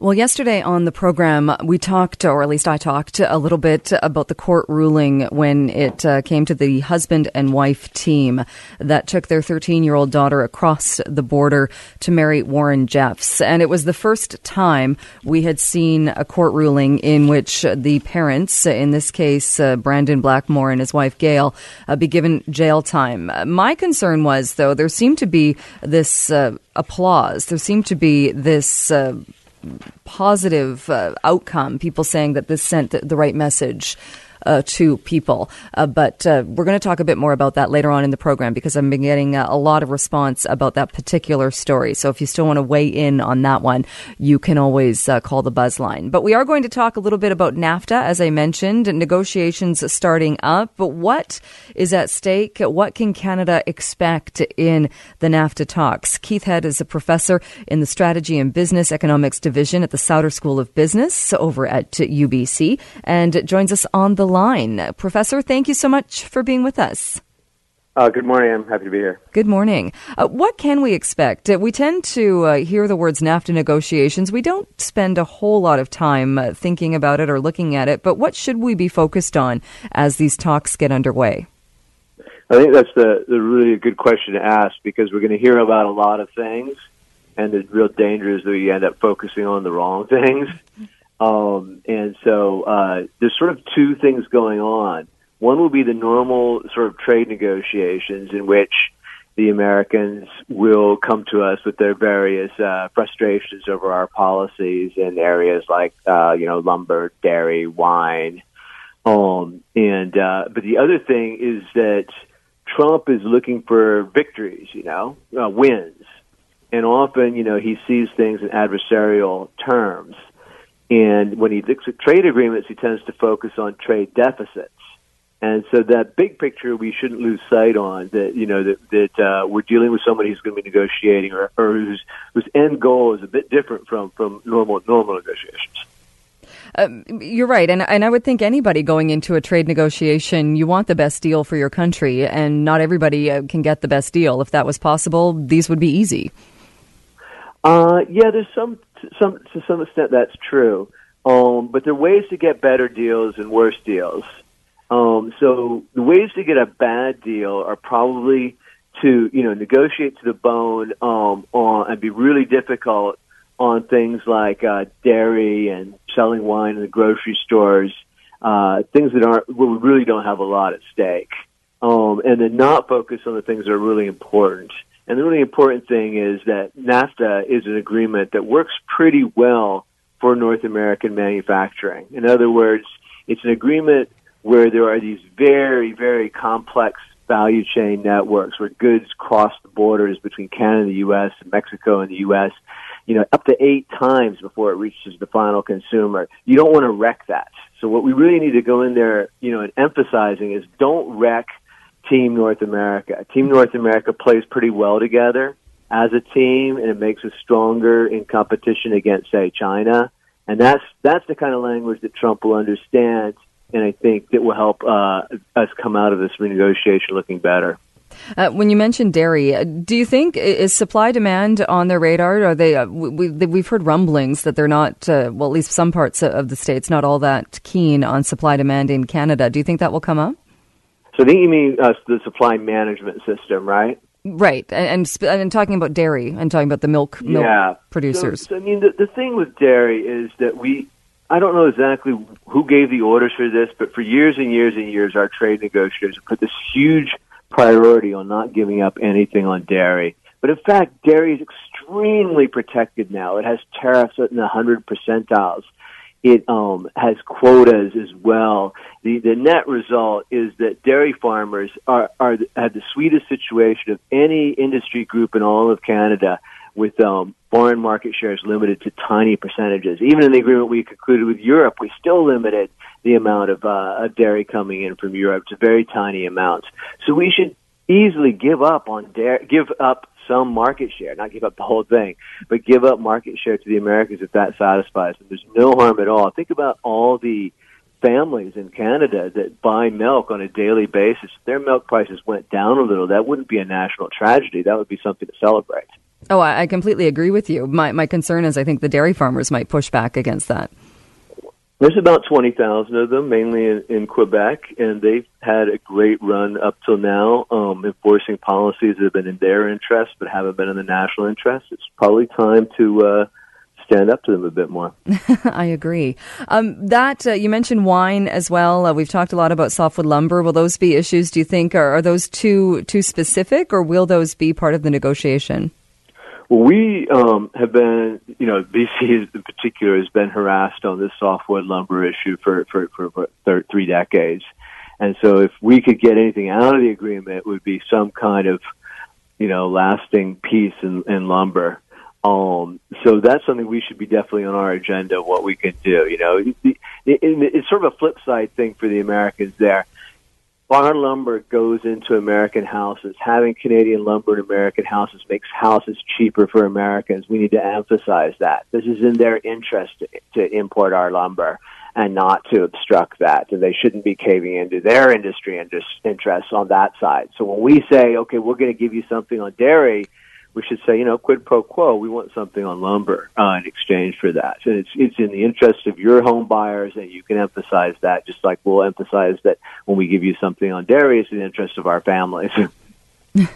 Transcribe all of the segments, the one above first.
Well, yesterday on the program, we talked, or at least I talked, a little bit about the court ruling when it uh, came to the husband and wife team that took their 13 year old daughter across the border to marry Warren Jeffs. And it was the first time we had seen a court ruling in which the parents, in this case, uh, Brandon Blackmore and his wife Gail, uh, be given jail time. My concern was, though, there seemed to be this uh, applause. There seemed to be this uh, positive uh, outcome. People saying that this sent the right message to people. Uh, but uh, we're going to talk a bit more about that later on in the program because I've been getting uh, a lot of response about that particular story. So if you still want to weigh in on that one, you can always uh, call the buzz line. But we are going to talk a little bit about NAFTA, as I mentioned, negotiations starting up. But what is at stake? What can Canada expect in the NAFTA talks? Keith Head is a professor in the Strategy and Business Economics Division at the Sauder School of Business over at UBC and joins us on the line. Professor, thank you so much for being with us. Uh, good morning. I'm happy to be here. Good morning. Uh, what can we expect? Uh, we tend to uh, hear the words NAFTA negotiations. We don't spend a whole lot of time uh, thinking about it or looking at it, but what should we be focused on as these talks get underway? I think that's the, the really good question to ask because we're going to hear about a lot of things, and the real danger is that we end up focusing on the wrong things. Um, and so uh, there's sort of two things going on. One will be the normal sort of trade negotiations in which the Americans will come to us with their various uh, frustrations over our policies in areas like, uh, you know, lumber, dairy, wine. Um, and uh, but the other thing is that Trump is looking for victories, you know, uh, wins, and often, you know, he sees things in adversarial terms. And when he looks at trade agreements, he tends to focus on trade deficits. And so that big picture we shouldn't lose sight on that you know that that uh, we're dealing with somebody who's going to be negotiating or, or whose whose end goal is a bit different from from normal normal negotiations. Um, you're right, and and I would think anybody going into a trade negotiation, you want the best deal for your country, and not everybody uh, can get the best deal. If that was possible, these would be easy. Uh, yeah, there's some some to some extent that's true. Um, but there are ways to get better deals and worse deals. Um, so the ways to get a bad deal are probably to you know negotiate to the bone um, on and be really difficult on things like uh, dairy and selling wine in the grocery stores, uh, things that aren't where we really don't have a lot at stake, um, and then not focus on the things that are really important. And the really important thing is that NAFTA is an agreement that works pretty well for North American manufacturing. In other words, it's an agreement where there are these very, very complex value chain networks where goods cross the borders between Canada the U.S. and Mexico and the U.S. You know, up to eight times before it reaches the final consumer. You don't want to wreck that. So what we really need to go in there, you know, and emphasizing is don't wreck – Team North America. Team North America plays pretty well together as a team, and it makes us stronger in competition against, say, China. And that's that's the kind of language that Trump will understand, and I think that will help uh, us come out of this renegotiation looking better. Uh, when you mentioned dairy, uh, do you think is supply demand on their radar? Are they? Uh, we, have heard rumblings that they're not. Uh, well, at least some parts of the states not all that keen on supply demand in Canada. Do you think that will come up? So I think you mean uh, the supply management system, right? Right, and, and and talking about dairy and talking about the milk milk yeah. producers. So, so, I mean, the, the thing with dairy is that we, I don't know exactly who gave the orders for this, but for years and years and years, our trade negotiators put this huge priority on not giving up anything on dairy. But in fact, dairy is extremely protected now. It has tariffs in the hundred percentiles. It um, has quotas as well. The the net result is that dairy farmers are, are have the sweetest situation of any industry group in all of Canada, with um, foreign market shares limited to tiny percentages. Even in the agreement we concluded with Europe, we still limited the amount of, uh, of dairy coming in from Europe to very tiny amounts. So we should easily give up on dairy, give up some market share, not give up the whole thing, but give up market share to the Americans if that satisfies them. There's no harm at all. Think about all the families in Canada that buy milk on a daily basis, if their milk prices went down a little, that wouldn't be a national tragedy. That would be something to celebrate. Oh, I completely agree with you. My my concern is I think the dairy farmers might push back against that. There's about 20,000 of them, mainly in, in Quebec, and they've had a great run up till now, um, enforcing policies that have been in their interest but haven't been in the national interest. It's probably time to uh, stand up to them a bit more. I agree. Um, that uh, you mentioned wine as well. Uh, we've talked a lot about softwood lumber. Will those be issues? Do you think are, are those too too specific, or will those be part of the negotiation? Well, we um, have been, you know, BC in particular has been harassed on this softwood lumber issue for for, for, for th- three decades, and so if we could get anything out of the agreement, it would be some kind of, you know, lasting peace in, in lumber. Um, so that's something we should be definitely on our agenda. What we can do, you know, it, it, it, it's sort of a flip side thing for the Americans there our lumber goes into American houses. Having Canadian lumber in American houses makes houses cheaper for Americans. We need to emphasize that. This is in their interest to, to import our lumber and not to obstruct that. And they shouldn't be caving into their industry interests on that side. So when we say, okay, we're going to give you something on dairy, we should say, you know, quid pro quo. We want something on lumber uh, in exchange for that. And it's it's in the interest of your home buyers, and you can emphasize that, just like we'll emphasize that when we give you something on dairy, it's in the interest of our families.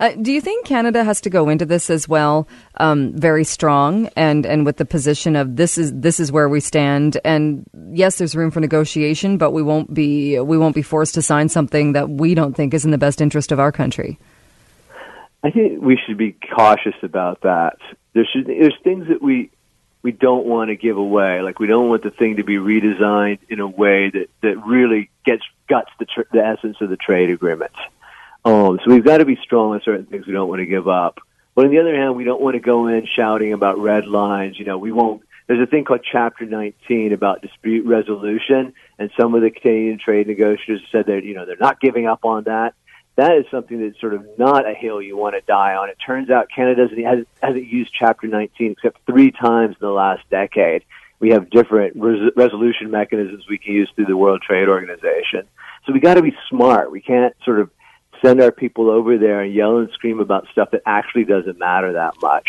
Uh, do you think Canada has to go into this as well, um, very strong, and, and with the position of this is this is where we stand, and yes, there's room for negotiation, but we won't be we won't be forced to sign something that we don't think is in the best interest of our country. I think we should be cautious about that. There should there's things that we we don't want to give away. Like we don't want the thing to be redesigned in a way that that really gets guts the tr- the essence of the trade agreement. Um, so we've got to be strong on certain things we don't want to give up. But on the other hand, we don't want to go in shouting about red lines. You know, we won't. There's a thing called Chapter 19 about dispute resolution, and some of the Canadian trade negotiators said that you know they're not giving up on that that is something that's sort of not a hill you want to die on. It turns out Canada hasn't, hasn't used Chapter 19 except three times in the last decade. We have different res- resolution mechanisms we can use through the World Trade Organization. So we got to be smart. We can't sort of send our people over there and yell and scream about stuff that actually doesn't matter that much.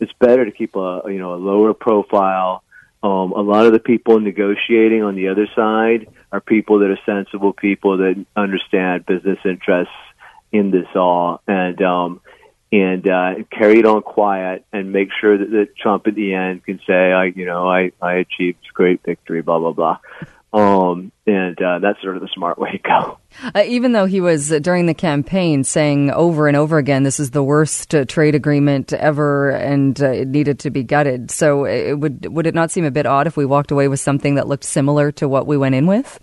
It's better to keep a you know a lower profile. Um, a lot of the people negotiating on the other side are people that are sensible people that understand business interests in this all. And um and uh carry it on quiet and make sure that, that Trump at the end can say I you know I I achieved great victory blah blah blah um, and uh, that's sort of the smart way to go. Uh, even though he was uh, during the campaign saying over and over again, this is the worst uh, trade agreement ever, and uh, it needed to be gutted. So, uh, it would would it not seem a bit odd if we walked away with something that looked similar to what we went in with?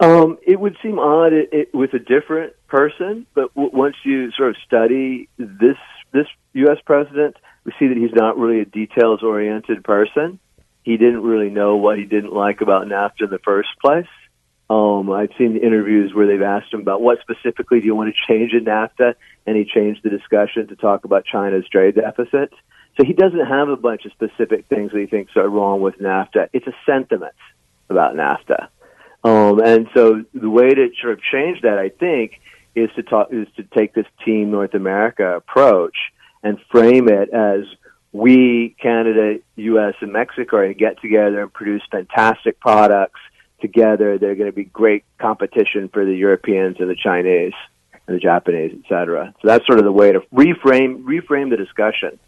Um, it would seem odd it, it, with a different person, but w- once you sort of study this this U.S. president, we see that he's not really a details oriented person. He didn't really know what he didn't like about NAFTA in the first place. Um, I've seen interviews where they've asked him about what specifically do you want to change in NAFTA, and he changed the discussion to talk about China's trade deficit. So he doesn't have a bunch of specific things that he thinks are wrong with NAFTA. It's a sentiment about NAFTA. Um, and so the way to sort of change that, I think, is to talk is to take this Team North America approach and frame it as we, Canada, U.S., and Mexico are going to get together and produce fantastic products together. They're going to be great competition for the Europeans and the Chinese and the Japanese, et cetera. So that's sort of the way to reframe reframe the discussion.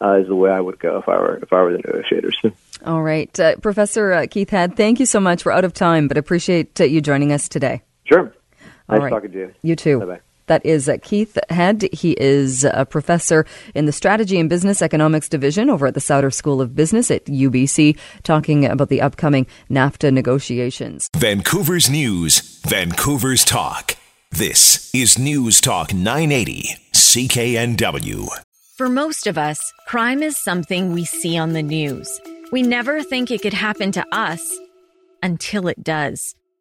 Uh, is the way I would go if I were if I were the negotiators. All right. Uh, Professor uh, Keith Head, thank you so much. We're out of time, but appreciate uh, you joining us today. Sure. Nice right. talking to you. You too. Bye-bye. That is uh, Keith Head. He is a professor in the Strategy and Business Economics Division over at the Sauder School of Business at UBC, talking about the upcoming NAFTA negotiations. Vancouver's News, Vancouver's Talk. This is News Talk 980, CKNW. For most of us, crime is something we see on the news. We never think it could happen to us until it does.